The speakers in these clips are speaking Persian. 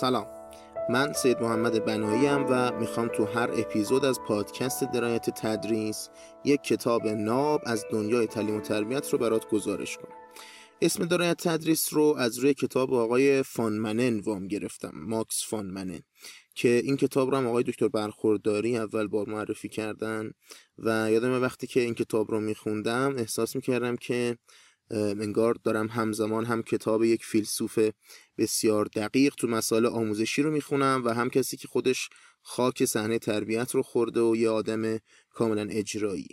سلام. من سید محمد بنایی و می‌خوام تو هر اپیزود از پادکست درایت تدریس یک کتاب ناب از دنیای تعلیم و تربیت رو برات گزارش کنم. اسم درایت تدریس رو از روی کتاب آقای فانمنن وام گرفتم ماکس فانمنن که این کتاب رو هم آقای دکتر برخورداری اول بار معرفی کردن و یادم وقتی که این کتاب رو میخوندم احساس می‌کردم که انگار دارم همزمان هم کتاب یک فیلسوف بسیار دقیق تو مسائل آموزشی رو می‌خونم و هم کسی که خودش خاک صحنه تربیت رو خورده و یه آدم کاملا اجرایی.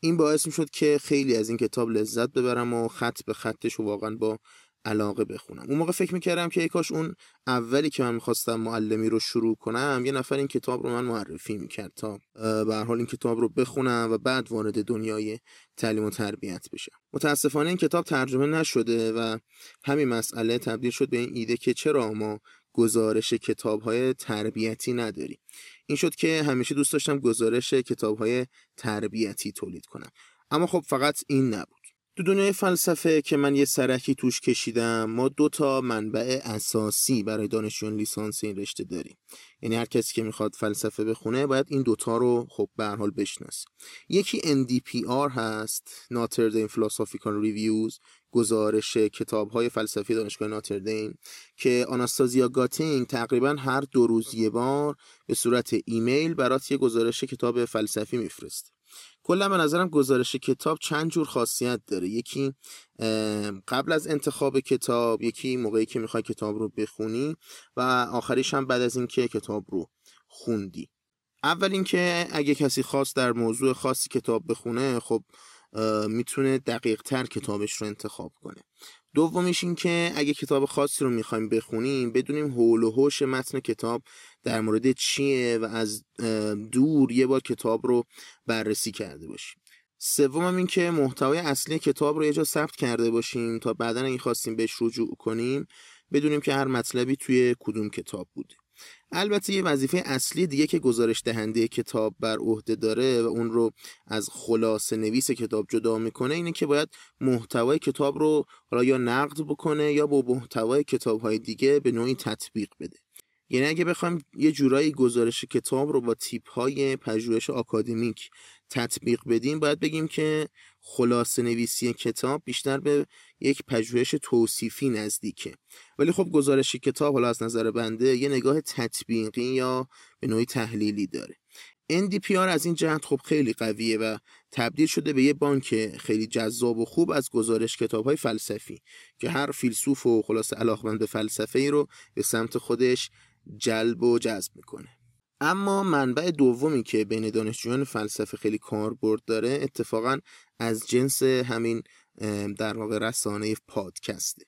این باعث می‌شد که خیلی از این کتاب لذت ببرم و خط به خطش و واقعا با علاقه بخونم. اون موقع فکر می‌کردم که کاش اون اولی که من می‌خواستم معلمی رو شروع کنم یه نفر این کتاب رو من معرفی می‌کرد تا به حال این کتاب رو بخونم و بعد وارد دنیای تعلیم و تربیت بشم. متاسفانه این کتاب ترجمه نشده و همین مسئله تبدیل شد به این ایده که چرا ما گزارش کتاب های تربیتی نداریم. این شد که همیشه دوست داشتم گزارش کتاب های تربیتی تولید کنم. اما خب فقط این نبود. تو دنیای فلسفه که من یه سرکی توش کشیدم ما دو تا منبع اساسی برای دانشجویان لیسانس این رشته داریم. یعنی هر کسی که می‌خواد فلسفه بخونه باید این دوتا رو خب به حال بشناسه. یکی NDPR هست Notre Philosophical Reviews گزارش کتاب های فلسفی دانشگاه ناتردین که آناستازیا گاتینگ تقریبا هر دو روز یه بار به صورت ایمیل برات یه گزارش کتاب فلسفی میفرسته. کلا به نظرم گزارش کتاب چند جور خاصیت داره. یکی قبل از انتخاب کتاب یکی موقعی که می‌خوای کتاب رو بخونی و آخریش هم بعد از اینکه کتاب رو خوندی. اول اینکه اگه کسی خاص در موضوع خاصی کتاب بخونه خب می‌تونه دقیق تر کتابش رو انتخاب کنه. دومیش این که اگه کتاب خاصی رو می‌خوایم بخونیم بدونیم حول و حوش متن کتاب در مورد چیه و از دور یه بار کتاب رو بررسی کرده باشیم. سوم این که محتوای اصلی کتاب رو یه جا ثبت کرده باشیم تا بعدا اگه خواستیم بهش رجوع کنیم بدونیم که هر مطلبی توی کدوم کتاب بوده. البته یه وظیفه اصلی دیگه که گزارش دهنده کتاب بر عهده داره و اون رو از خلاصه نویس کتاب جدا می‌کنه اینه که باید محتوای کتاب رو حالا یا نقد بکنه یا با محتوای کتاب های دیگه به نوعی تطبیق بده. یعنی اگه بخوایم یه جورایی گزارش کتاب رو با تیپ های پژوهش آکادمیک تطبیق بدیم باید بگیم که خلاصه نویسی کتاب بیشتر به یک پژوهش توصیفی نزدیکه. ولی خب گزارش کتاب حالا از نظر بنده یه نگاه تطبیقی یا به نوعی تحلیلی داره. NDPR از این جهت خب خیلی قویه و تبدیل شده به یه بانک خیلی جذاب و خوب از گزارش کتاب های فلسفی که هر فیلسوف و خلاصه علاقمند به فلسفه رو به سمت خودش جلب و جذب می‌کنه. اما منبع دومی که بین دانشجویان فلسفه خیلی کاربرد داره اتفاقا از جنس همین در واقع رسانه پادکسته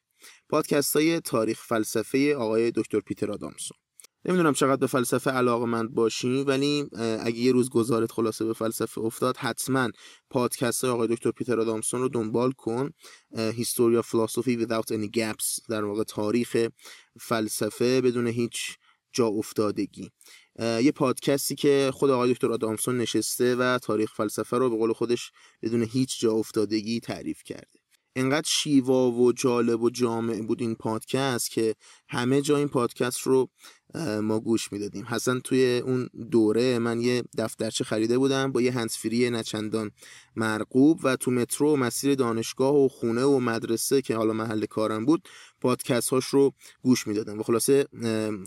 پادکست. های تاریخ فلسفه آقای دکتر پیتر آدامسون. نمی‌دونم چقدر به فلسفه علاقه مند ولی اگه یه روز گذارت خلاصه به فلسفه افتاد حتما پادکست های آقای دکتر پیتر آدامسون رو دنبال کن. of Philosophy Without Any Gaps در واقع تاریخ فلسفه بدون هیچ جا افتادگی. یه پادکستی که خود آقای دکتر آدامسون نشسته و تاریخ فلسفه رو به قول خودش بدون هیچ جا افتادگی تعریف کرده. انقدر شیوا و جالب و جامع بود این پادکست که همه جا این پادکست رو ما گوش می‌دادیم. حسن توی اون دوره من یه دفترچه خریده بودم با یه هنسفری نچندان مرغوب و تو مترو مسیر دانشگاه و خونه و مدرسه که حالا محل کارم بود پادکست هاش رو گوش می‌دادم. و خلاصه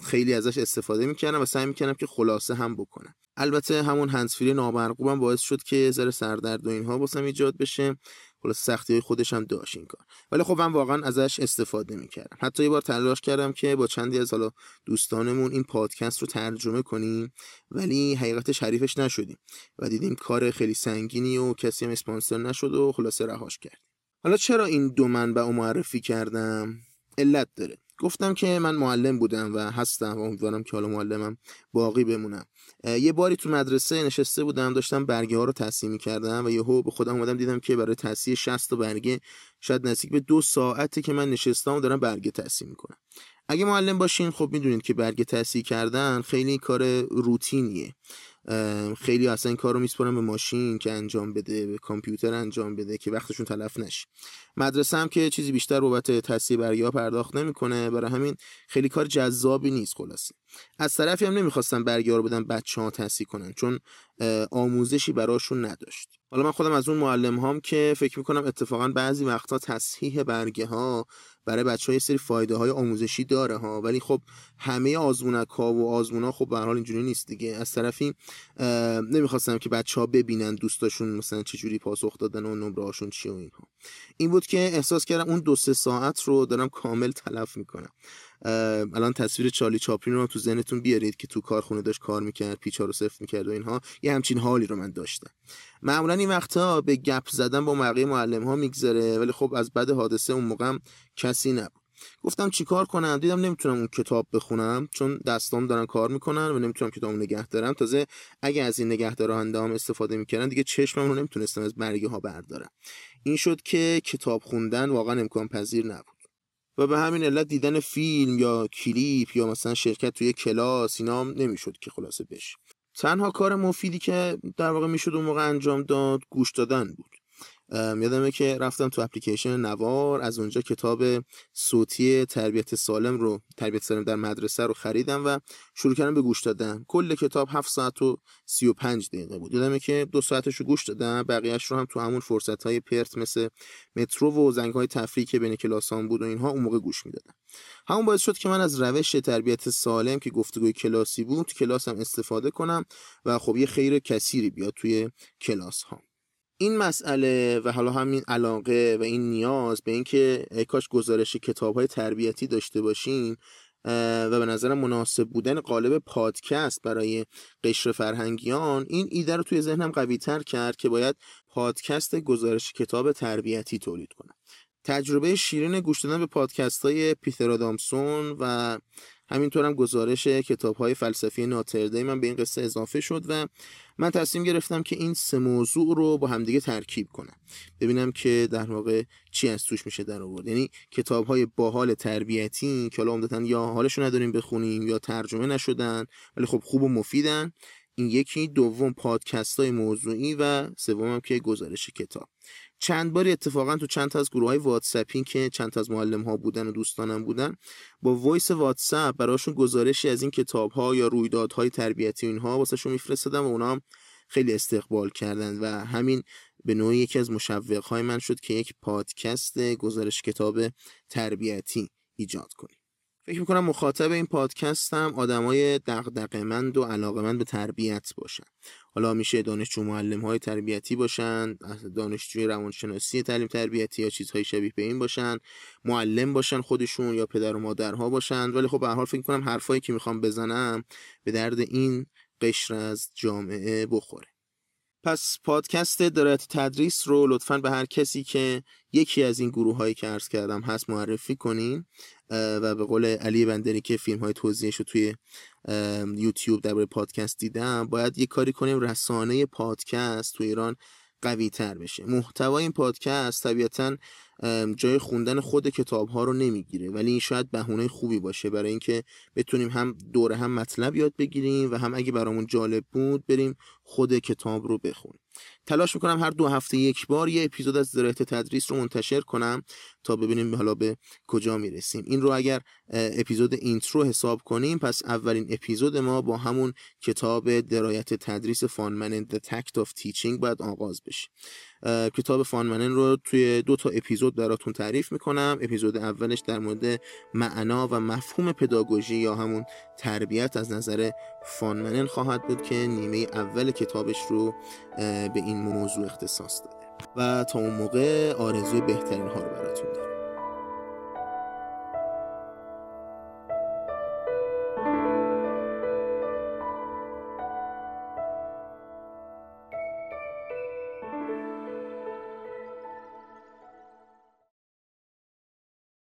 خیلی ازش استفاده می‌کردم و سعی می‌کردم که خلاصه هم بکنم. البته همون هنسفری نامرغوبم باعث شد که ذره سردرد و اینها واسم ایجاد بشه. خلاص سختی های خودش هم داشت این کار. ولی خب من واقعا ازش استفاده می‌کردم. حتی یه بار تلاش کردم که با چندی از حالا دوستانمون این پادکست رو ترجمه کنیم ولی حقیقتش حریفش نشدیم و دیدیم کار خیلی سنگینی و کسی هم اسپانسر نشد و خلاصه رهاش کردیم. حالا چرا این دو منبع رو معرفی کردم؟ علت داره. گفتم که من معلم بودم و هستم و امیدوارم که حالا معلمم باقی بمونم. یه باری تو مدرسه نشسته بودم داشتم برگه ها رو تصحیح کردم و یهو به خودم اومدم دیدم که برای تصحیح 60 تا برگه شاید نزدیک به دو ساعته که من نشستم و دارم برگه تصحیح می‌کنم. اگه معلم باشین خب می‌دونید که برگه تصحیح کردن خیلی کار روتینیه. خیلی اصلا این کار رو میسپرن به ماشین که انجام بده به کامپیوتر انجام بده که وقتشون تلف نشه. مدرسه هم که چیزی بیشتر بابت تصحیح برگه پرداخت نمی‌کنه. برای همین خیلی کار جذابی نیست خلاصه. از طرفی هم نمی‌خواستم برگه رو بدن بچه ها تصحیح کنن چون آموزشی براشون نداشت. حالا من خودم از اون معلم هام که فکر می‌کنم اتفاقا بعضی وقتا تصحیح برگه ها برای بچه های سری فایده های آموزشی داره ها. ولی خب همه آزمونک ها و آزمون خب به حال اینجوری نیست دیگه. از طرفی نمی‌خواستم که بچه ها ببینن دوستاشون مثلا چجوری پاسخ دادن و نمره هاشون چی و اینها. این بود که احساس کردم اون دو سه ساعت رو دارم کامل تلف می‌کنم. الان تصویر چالی چاپلین رو تو ذهنتون بیارید که تو کارخونه داشت کار می‌کرد پیچا رو صفر می‌کرد و اینها. یه همچین حالی رو من داشتم. معمولا این وقتها به گپ زدن با بقیه معلم ها میگذره ولی خب از بعد حادثه اون موقع کسی نبود. گفتم چیکار کنم؟ دیدم نمی‌تونم اون کتاب بخونم چون دستام دارن کار می‌کنن و نمی‌تونم کتاب نگه دارم. تازه اگه از این نگهدارنده هم استفاده می‌کردن دیگه چشمم رو نمی‌تونستم از برگه ها بردارم. این شد که کتاب خوندن واقعا امکان پذیر نبود. و به همین علت دیدن فیلم یا کلیپ یا مثلا شرکت توی کلاس اینا هم نمی‌شد که خلاصه بشه. تنها کار مفیدی که در واقع می‌شد اون موقع انجام داد گوش دادن بود. یادمه که رفتم تو اپلیکیشن نوار از اونجا کتاب صوتی تربیت سالم رو تربیت سالم در مدرسه رو خریدم و شروع کردم به گوش دادن. کل کتاب 7 ساعت و 35 دقیقه بود. یادمه که دو ساعتش رو گوش دادم. بقیهش رو هم تو همون فرصت های پرت مثل مترو و زنگ های تفریحی که بین کلاسان بود و اینها اون موقع گوش می‌دادم. همون باعث شد که من از روش تربیت سالم که گفتگوی کلاسی بود تو کلاسم استفاده کنم و خب یه خیر کثیری بیاد توی کلاس ها این مسئله و حالا همین علاقه و این نیاز به اینکه کاش گزارش کتاب های تربیتی داشته باشیم و به نظرم مناسب بودن قالب پادکست برای قشر فرهنگیان این ایده رو توی ذهنم قوی تر کرد که باید پادکست گزارش کتاب تربیتی تولید کنم. تجربه شیرین گوش دادن به پادکست های پیتر آدامسون و همینطور هم گزارش کتاب های فلسفی ناتردی من به این قصه اضافه شد و من تصمیم گرفتم که این سه موضوع رو با همدیگه ترکیب کنم. ببینم که در واقع چی از توش میشه در آورد. یعنی کتاب های باحال تربیتی که حالا عمدتا یا حالشو نداریم بخونیم یا ترجمه نشدن ولی خب خوب و مفیدن. این یکی دوم پادکست های موضوعی و سومم که گزارش کتاب. چند باری اتفاقا تو چند تا از گروه های واتسپی که چند تا از معلم ها بودن و دوستانم بودن با voice واتساپ براشون گزارشی از این کتاب ها یا رویدادهای تربیتی اینها واسهشون میفرستادم و اونا هم خیلی استقبال کردن و همین به نوعی یکی از مشوق های من شد که یک پادکست گزارش کتاب تربیتی ایجاد کنیم. فکر می‌کنم مخاطب این پادکست هم آدمای دغدغه‌مند و علاقمند به تربیت باشن. حالا میشه دانشجو معلم های تربیتی باشن دانشجوی روانشناسی تعلیم تربیتی یا چیزهای شبیه به این باشن معلم باشن خودشون یا پدر و مادرها باشن. ولی خب به حال فکر کنم حرفایی که می‌خوام بزنم به درد این قشر از جامعه بخوره. پس پادکست درایت تدریس رو لطفا به هر کسی که یکی از این گروه هایی که عرض کردم هست معرفی کنین و به قول علی بندری که فیلم های توضیحش رو توی یوتیوب درباره پادکست دیدم باید یه کاری کنیم رسانه پادکست تو ایران قوی تر بشه. محتوای این پادکست طبیعتا جای خوندن خود کتاب ها رو نمی‌گیره. ولی این شاید بهونه خوبی باشه برای اینکه بتونیم هم دوره هم مطلب یاد بگیریم و هم اگه برامون جالب بود بریم خود کتاب رو بخونیم. تلاش می‌کنم هر دو هفته یک بار یه اپیزود از درایت تدریس رو منتشر کنم تا ببینیم حالا به کجا می‌رسیم. این رو اگر اپیزود اینترو حساب کنیم پس اولین اپیزود ما با همون کتاب درایت تدریس فانمنن The Tact of Teaching باید آغاز بشه. کتاب فانمنن رو توی دو تا اپیزود براتون تعریف می‌کنم. اپیزود اولش در مورد معنا و مفهوم پداگوژی یا همون تربیت از نظر فانمنن خواهد بود که نیمه اول کتابش رو به این موضوع اختصاص داده. و تا اون موقع آرزوی بهترین ها رو براتون دارم.